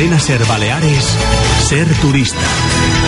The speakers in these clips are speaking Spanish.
cadena Ser Baleares, Ser Turista.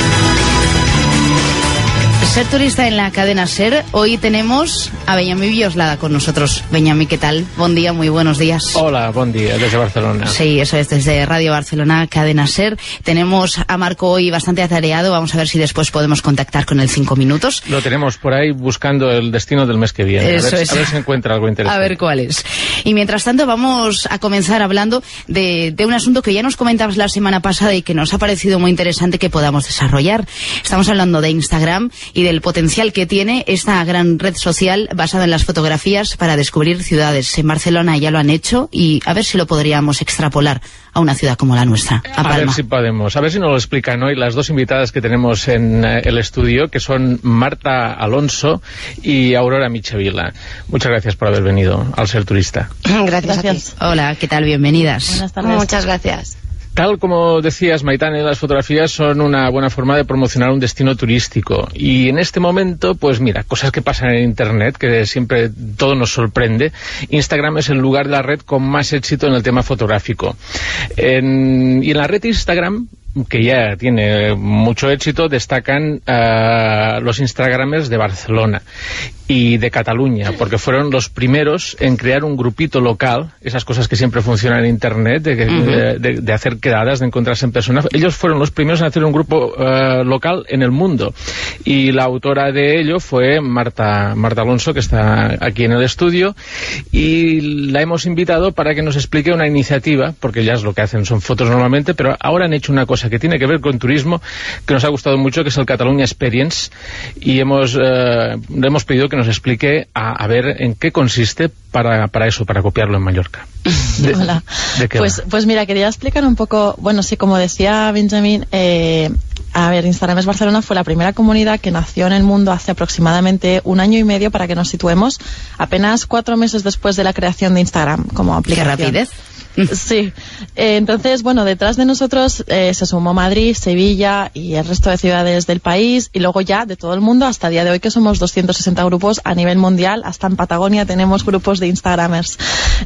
Ser turista en la cadena Ser, hoy tenemos a Beñamí Villoslada con nosotros. Beñamí, ¿qué tal? Buen día, muy buenos días. Hola, buen día, desde Barcelona. Sí, eso es, desde Radio Barcelona, cadena Ser. Tenemos a Marco hoy bastante atareado, vamos a ver si después podemos contactar con él cinco minutos. Lo tenemos por ahí buscando el destino del mes que viene. Eso a, ver, es. a ver si encuentra algo interesante. A ver cuál es. Y mientras tanto vamos a comenzar hablando de, de un asunto que ya nos comentabas la semana pasada y que nos ha parecido muy interesante que podamos desarrollar. Estamos hablando de Instagram y del potencial que tiene esta gran red social basada en las fotografías para descubrir ciudades. En Barcelona ya lo han hecho y a ver si lo podríamos extrapolar a una ciudad como la nuestra, a A ver Palma. si podemos, a ver si nos lo explican hoy las dos invitadas que tenemos en eh, el estudio, que son Marta Alonso y Aurora Michevila. Muchas gracias por haber venido al Ser Turista. Gracias, a ti. Hola, ¿qué tal? Bienvenidas. Buenas tardes. Muchas gracias. Tal como decías, Maitane, las fotografías son una buena forma de promocionar un destino turístico. Y en este momento, pues mira, cosas que pasan en Internet, que siempre todo nos sorprende. Instagram es el lugar de la red con más éxito en el tema fotográfico. En- y en la red Instagram que ya tiene mucho éxito, destacan eh, los Instagramers de Barcelona y de Cataluña, porque fueron los primeros en crear un grupito local, esas cosas que siempre funcionan en Internet, de, que- de- de- de hacer quedadas, de encontrarse en persona. Ellos fueron los primeros en hacer un grupo eh, local en el mundo. Y la autora de ello fue Marta, Marta Alonso, que está aquí en el estudio, y la hemos invitado para que nos explique una iniciativa, porque ya es lo que hacen, son fotos normalmente, pero ahora han hecho una cosa que tiene que ver con turismo, que nos ha gustado mucho, que es el Catalunya Experience, y hemos, eh, le hemos pedido que nos explique a, a ver en qué consiste para, para eso, para copiarlo en Mallorca. De- Hola. ¿de qué Pues, pues mira, quería explicar un poco, bueno, sí, como decía Benjamín, eh, a ver, Instagram es Barcelona fue la primera comunidad que nació en el mundo hace aproximadamente un año y medio para que nos situemos apenas cuatro meses después de la creación de Instagram como Qué aplicación. rapidez. Sí, Eh, entonces, bueno, detrás de nosotros eh, se sumó Madrid, Sevilla y el resto de ciudades del país y luego ya de todo el mundo hasta el día de hoy que somos 260 grupos a nivel mundial, hasta en Patagonia tenemos grupos de Instagramers.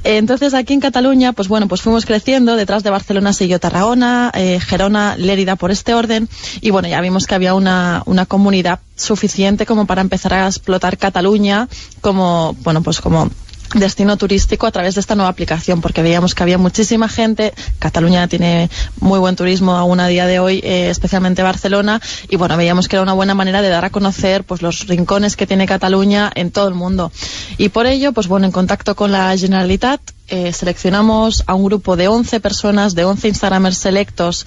Eh, entonces aquí en Cataluña, pues bueno, pues fuimos creciendo, detrás de Barcelona siguió Tarragona, eh, Gerona, Lérida por este orden. Y bueno, ya vimos que había una, una comunidad suficiente como para empezar a explotar Cataluña como, bueno, pues como destino turístico a través de esta nueva aplicación porque veíamos que había muchísima gente Cataluña tiene muy buen turismo aún a día de hoy eh, especialmente Barcelona y bueno veíamos que era una buena manera de dar a conocer pues los rincones que tiene Cataluña en todo el mundo y por ello pues bueno en contacto con la Generalitat eh, seleccionamos a un grupo de 11 personas, de 11 Instagramers selectos.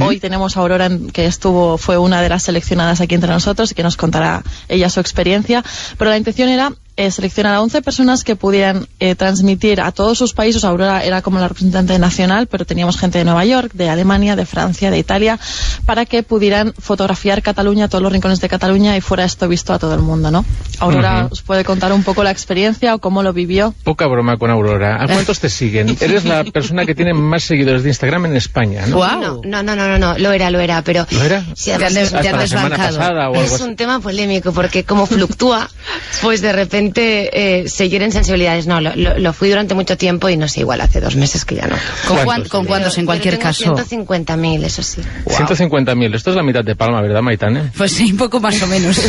Hoy tenemos a Aurora, que estuvo, fue una de las seleccionadas aquí entre nosotros y que nos contará ella su experiencia. Pero la intención era eh, seleccionar a 11 personas que pudieran eh, transmitir a todos sus países. Aurora era como la representante nacional, pero teníamos gente de Nueva York, de Alemania, de Francia, de Italia, para que pudieran fotografiar Cataluña, todos los rincones de Cataluña y fuera esto visto a todo el mundo, ¿no? Aurora os puede contar un poco la experiencia o cómo lo vivió. Poca broma con Aurora. ¿A cuántos te siguen? Eres la persona que tiene más seguidores de Instagram en España, ¿no? Guau. No, no, no, no, no, lo era, lo era, pero... ¿Lo era? Sí, Te han además des- es un te han tema- Hasta la semana desbancado. pasada o algo es así. un tema polémico porque como fluctúa, pues de repente eh, seguir en sensibilidades. No, lo, lo- lo fui durante mucho tiempo y no sé, igual hace dos meses que ya no. ¿Con, ¿Cuántos? cuán- con cuántos en cualquier caso? 150.000, eso sí. 150.000. Esto es la mitad de Palma, ¿verdad, Maitane? Pues sí, un poco más o menos.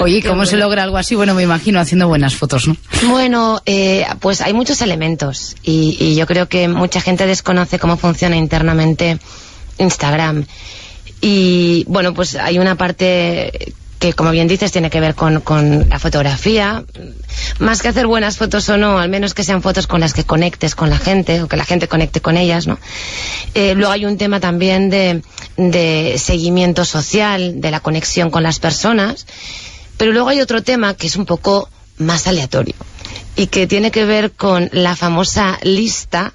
Oye, ¿cómo se logra algo así? Bueno, me imagino haciendo buenas fotos, ¿no? Bueno, eh, pues hay muchos elementos y, y yo creo que mucha gente desconoce cómo funciona internamente Instagram. Y bueno, pues hay una parte que, como bien dices, tiene que ver con, con la fotografía. Más que hacer buenas fotos o no, al menos que sean fotos con las que conectes con la gente o que la gente conecte con ellas, ¿no? Eh, luego hay un tema también de, de seguimiento social, de la conexión con las personas. Pero luego hay otro tema que es un poco más aleatorio y que tiene que ver con la famosa lista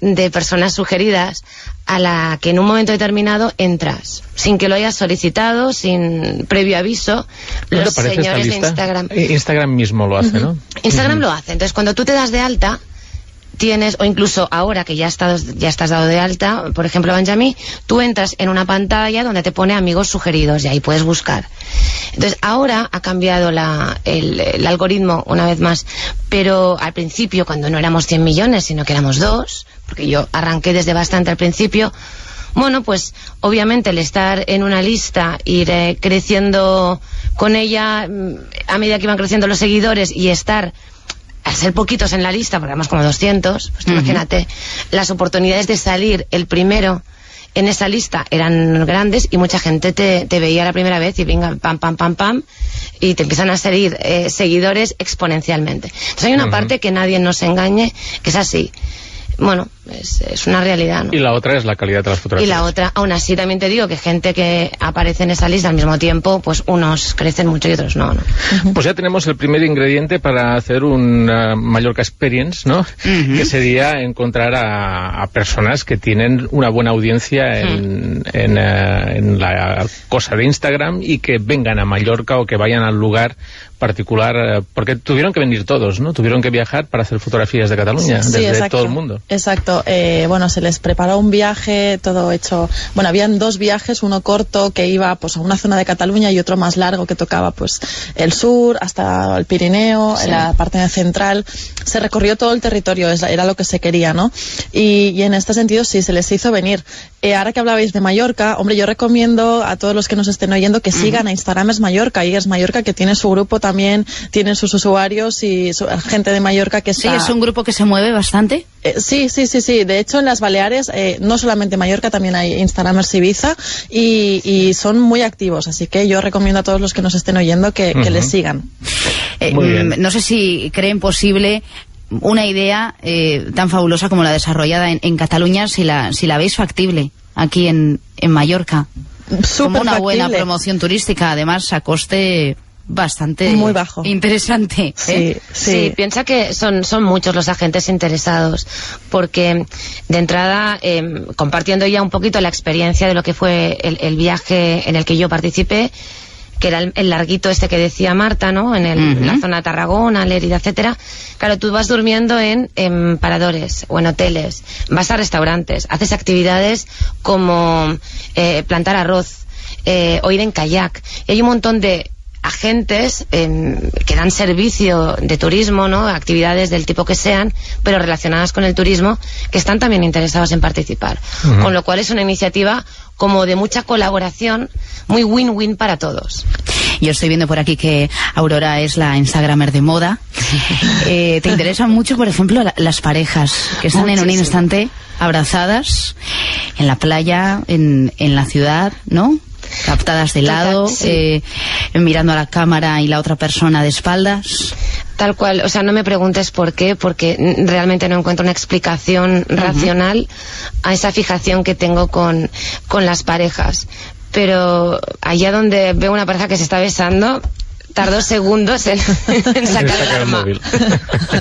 de personas sugeridas a la que en un momento determinado entras, sin que lo hayas solicitado, sin previo aviso, ¿No te los señores de? Instagram. Eh, Instagram mismo lo hace, ¿no? Instagram lo hace. Entonces, cuando tú te das de alta, tienes, o incluso ahora que ya estás, ya estás dado de alta, por ejemplo, Benjamín, tú entras en una pantalla donde te pone amigos sugeridos y ahí puedes buscar. Entonces, ahora ha cambiado la- el, el algoritmo una vez más, pero al principio, cuando no éramos 100 millones, sino que éramos dos, porque yo arranqué desde bastante al principio, bueno, pues obviamente el estar en una lista, ir eh, creciendo con ella mm, a medida que iban creciendo los seguidores y estar al ser poquitos en la lista, porque éramos como 200, pues imagínate, las oportunidades de salir el primero en esa lista eran grandes y mucha gente te, te veía la primera vez y venga, pam, pam, pam, pam, y te empiezan a seguir eh, seguidores exponencialmente. Entonces hay una parte que nadie nos engañe, que es así. Bueno, es, es una realidad, ¿no? Y la otra es la calidad de las Y fotografías. la otra, aún así también te digo que gente que aparece en esa lista al mismo tiempo, pues unos crecen mucho y otros no, ¿no? Pues ya tenemos el primer ingrediente para hacer un uh, Mallorca Experience, ¿no? Que sería encontrar a, a personas que tienen una buena audiencia en, en, eh, en la cosa de Instagram y que vengan a Mallorca o que vayan al lugar particular, eh, porque tuvieron que venir todos, ¿no? Tuvieron que viajar para hacer fotografías de Cataluña, Sí, desde exacto. todo el mundo. Exacto. Eh, bueno, se les preparó un viaje, todo hecho. Bueno, habían dos viajes, uno corto que iba pues a una zona de Cataluña y otro más largo que tocaba pues el sur hasta el Pirineo, en la parte central. Se recorrió todo el territorio, era lo que se quería, ¿no? Y, y en este sentido sí, se les hizo venir. Eh, ahora que hablabais de Mallorca, hombre, yo recomiendo a todos los que nos estén oyendo que sigan a Instagram es Mallorca, y es Mallorca que tiene su grupo también, tienen sus usuarios y su- gente de Mallorca que Sí, es un grupo que se mueve bastante. Eh, sí, sí, sí, sí. De hecho, en las Baleares, eh, no solamente en Mallorca, también hay Instagramers Ibiza y, y son muy activos. Así que yo recomiendo a todos los que nos estén oyendo que, les sigan. Eh, mm, no sé si creen posible una idea eh, tan fabulosa como la desarrollada en, en Cataluña, si la, si la veis factible aquí en, en Mallorca. Como Súper una buena promoción turística, además a coste bastante Muy bajo. interesante. Sí, ¿eh? sí. Sí, piensa que son, son muchos los agentes interesados, porque de entrada, eh, compartiendo ya un poquito la experiencia de lo que fue el, el viaje en el que yo participé, que era el, el larguito este que decía Marta, ¿no? En el- la zona de Tarragona, Lérida, etcétera. Claro, tú vas durmiendo en, en paradores o en hoteles, vas a restaurantes, haces actividades como eh, plantar arroz, eh, o ir en kayak. Y hay un montón de agentes em, que dan servicio de turismo, ¿no? Actividades del tipo que sean, pero relacionadas con el turismo, que están también interesados en participar. Con lo cual es una iniciativa como de mucha colaboración, muy win-win para todos. Yo estoy viendo por aquí que Aurora es la Instagramer de moda. Eh, ¿Te interesan mucho, por ejemplo, la- las parejas que están en un instante abrazadas en la playa, en, en la ciudad, ¿no? Captadas de Total, lado, sí. eh, mirando a la cámara y la otra persona de espaldas. Tal cual, o sea, no me preguntes por qué, porque realmente no encuentro una explicación racional a esa fijación que tengo con, con las parejas. Pero allá donde veo una pareja que se está besando, tardó segundos en, en sacar el arma. móvil.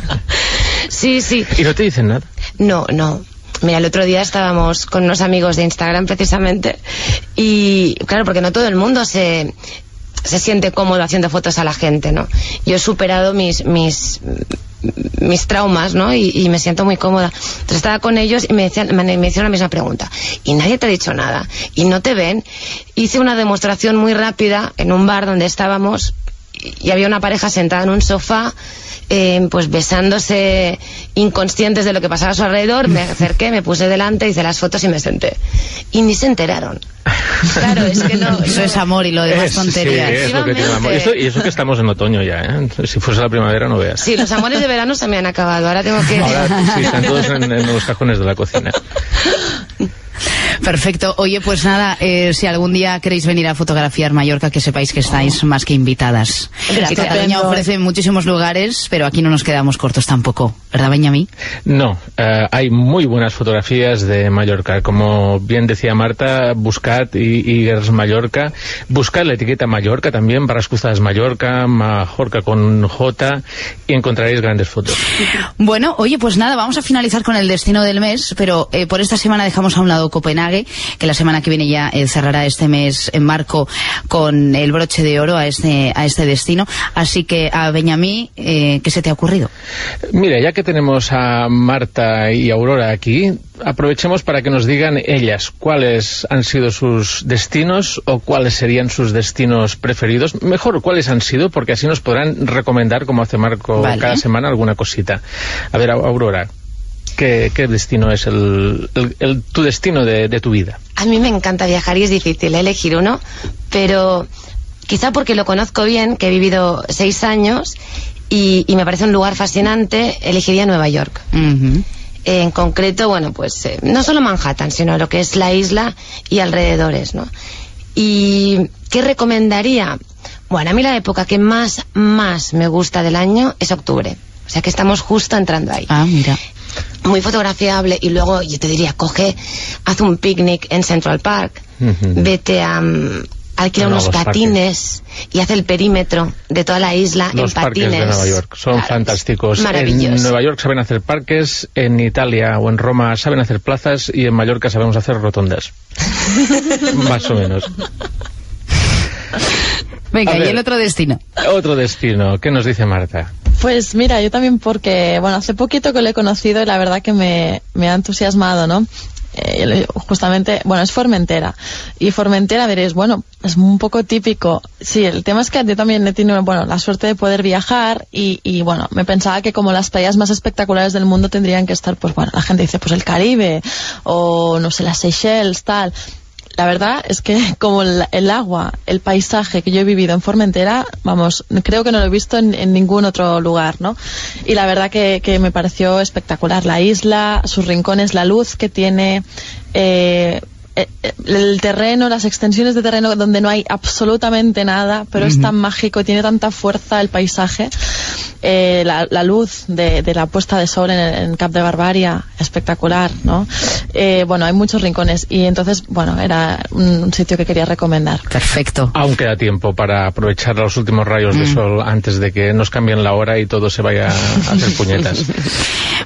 sí, sí. ¿Y no te dicen nada? No, no. Mira, el otro día estábamos con unos amigos de Instagram precisamente y claro, porque no todo el mundo se, se siente cómodo haciendo fotos a la gente, ¿no? Yo he superado mis, mis, mis traumas, ¿no? Y, me siento muy cómoda. Entonces estaba con ellos y me, decían, me, me hicieron la misma pregunta. Y nadie te ha dicho nada. Y no te ven. Hice una demostración muy rápida en un bar donde estábamos y había una pareja sentada en un sofá eh, pues besándose inconscientes de lo que pasaba a su alrededor, me acerqué, me puse delante, hice las fotos y me senté. Y ni se enteraron. Claro, es que no... Eso es amor y lo demás Es- tonterías. sí, es lo que tiene amor. Y eso, y eso que estamos en otoño ya, ¿eh? Si fuese la primavera no veas. Sí, los amores de verano se me han acabado. Ahora tengo que... Ahora sí, están todos en, en los cajones de la cocina. Perfecto. Oye, pues nada, eh, si algún día queréis venir a fotografiar Mallorca, que sepáis que estáis más que invitadas. Gracias. Cataluña ofrece muchísimos lugares, pero aquí no nos quedamos cortos tampoco. ¿Verdad, Benjamín? No, eh, hay muy buenas fotografías de Mallorca. Como bien decía Marta, buscad y, Igers Mallorca. Buscad la etiqueta Mallorca también, Barras Cruzadas Mallorca, Majorca con J, y encontraréis grandes fotos. Bueno, oye, pues nada, vamos a finalizar con el destino del mes, pero eh, por esta semana dejamos a un lado Copenhague, que la semana que viene ya eh, cerrará este mes en marco con el broche de oro a este, a este destino. Así que a Benjamín, eh, ¿qué se te ha ocurrido? Mira, ya que tenemos a Marta y Aurora aquí, aprovechemos para que nos digan ellas cuáles han sido sus destinos o cuáles serían sus destinos preferidos. Mejor, cuáles han sido, porque así nos podrán recomendar, como hace Marco Vale. cada semana, alguna cosita. A ver, Aurora, ¿qué, qué destino es el, el- el- tu destino de, de tu vida? A mí me encanta viajar y es difícil elegir uno, pero quizá porque lo conozco bien, que he vivido seis años y, y me parece un lugar fascinante, elegiría Nueva York. En concreto, bueno, pues eh, no solo Manhattan, sino lo que es la isla y alrededores, ¿no? ¿Y qué recomendaría? Bueno, a mí la época que más, más me gusta del año es octubre. O sea que estamos justo entrando ahí. Ah, mira. Muy fotografiable y luego yo te diría, coge, haz un picnic en Central Park, vete a... alquila no, unos patines y haz el perímetro de toda la isla Los en parques patines. de Nueva York son Claro, fantásticos. En. Nueva York saben hacer parques, en Italia o en Roma saben hacer plazas y en Mallorca sabemos hacer rotondas. Más o menos. Venga, y el otro destino. Otro destino, ¿qué nos dice Marta? Pues mira, yo también porque, bueno, hace poquito que lo he conocido y la verdad que me, me ha entusiasmado, ¿no? Eh, justamente, bueno, es Formentera. Y Formentera diréis, bueno, es un poco típico. Sí, el tema es que yo también he tenido, bueno, la suerte de poder viajar y, y bueno, me pensaba que como las playas más espectaculares del mundo tendrían que estar, pues bueno, la gente dice, pues el Caribe o no sé, las Seychelles, tal. La verdad es que como el, el agua, el paisaje que yo he vivido en Formentera, vamos, creo que no lo he visto en, en ningún otro lugar, ¿no? Y la verdad que, que me pareció espectacular. La isla, sus rincones, la luz que tiene, eh, el terreno, las extensiones de terreno donde no hay absolutamente nada, pero es tan mágico, tiene tanta fuerza el paisaje, eh, la, la luz de, de la puesta de sol en, en Cap de Barbaria, espectacular, ¿no? Eh, bueno, hay muchos rincones y entonces, bueno, era un, un sitio que quería recomendar. Perfecto. Aún queda tiempo para aprovechar los últimos rayos de sol antes de que nos cambien la hora y todo se vaya a hacer puñetas.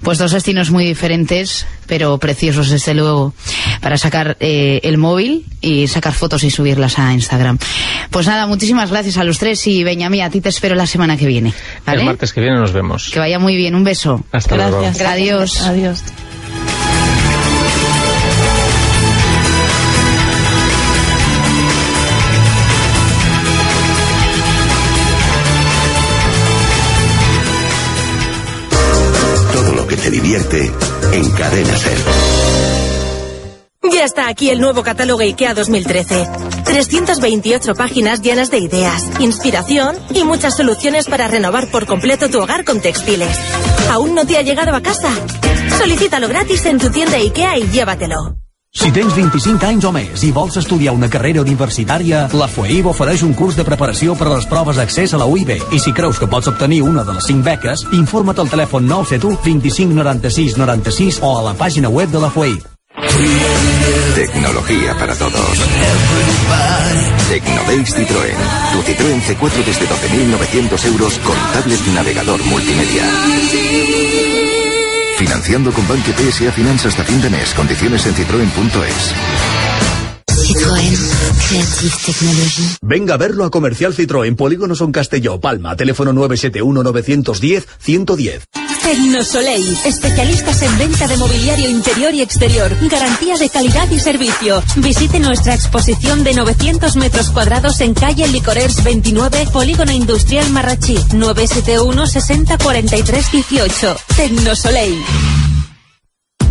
Pues dos destinos muy diferentes, pero preciosos desde luego, para sacar eh, el móvil y sacar fotos y subirlas a Instagram. Pues nada, muchísimas gracias a los tres y Benjamín, a ti te espero la semana que viene. ¿vale? El martes que viene nos vemos. Que vaya muy bien, un beso. Hasta luego. Gracias. Adiós. Adiós. Todo lo que te divierte en Cadena Ser. Ya está aquí el nuevo catálogo IKEA 2013. 328 páginas llenas de ideas, inspiración y muchas soluciones para renovar por completo tu hogar con textiles. ¿Aún no te ha llegado a casa? Solicítalo gratis en tu tienda IKEA y llévatelo. Si tens 25 anys o més i vols estudiar una carrera universitària, la FUEIB ofereix un curs de preparació per a les proves d'accés a la UIB. I si creus que pots obtenir una de les 5 beques, informa't al telèfon 971 25 96 96 o a la pàgina web de la FUEIB. Tecnología para todos. Tecnodays Citroën. Tu Citroën C4 desde 12.900 euros con tablet navegador multimedia. Financiando con Banque PSA Finanzas hasta fin de mes. Condiciones en citroen.es. Citroën. Creative Technology. Venga a verlo a Comercial Citroën, Polígono Son Castelló, Palma, teléfono 971 910 110. Tecnosoleil, especialistas en venta de mobiliario interior y exterior, garantía de calidad y servicio. Visite nuestra exposición de 900 metros cuadrados en calle Licorers 29, Polígono Industrial Marrachí, 971 60 43 18. Tecnosoleil.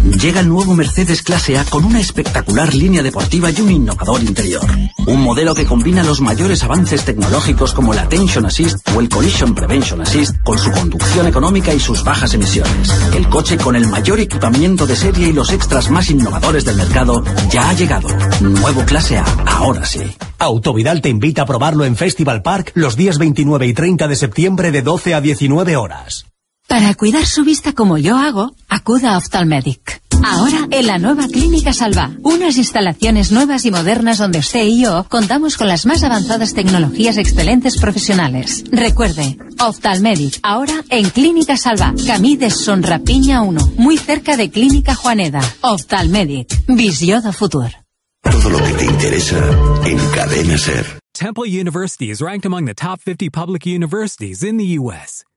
Llega el nuevo Mercedes Clase A con una espectacular línea deportiva y un innovador interior. Un modelo que combina los mayores avances tecnológicos como la Tension Assist o el Collision Prevention Assist con su conducción económica y sus bajas emisiones. El coche con el mayor equipamiento de serie y los extras más innovadores del mercado ya ha llegado. Nuevo Clase A, ahora sí. Autovidal te invita a probarlo en Festival Park los días 29 y 30 de septiembre de 12 a 19 horas. Para cuidar su vista como yo hago, acuda a Ophthalmedic. Ahora en la nueva Clínica Salva, unas instalaciones nuevas y modernas donde usted y yo contamos con las más avanzadas tecnologías excelentes profesionales. Recuerde, Ophthalmedic, ahora en Clínica Salva, Camí de Sonrapiña 1, muy cerca de Clínica Juaneda. Ophthalmedic, Visió de Futur. Todo lo que te interesa en Cadena Ser. Temple University is ranked among the top 50 public universities in the U.S.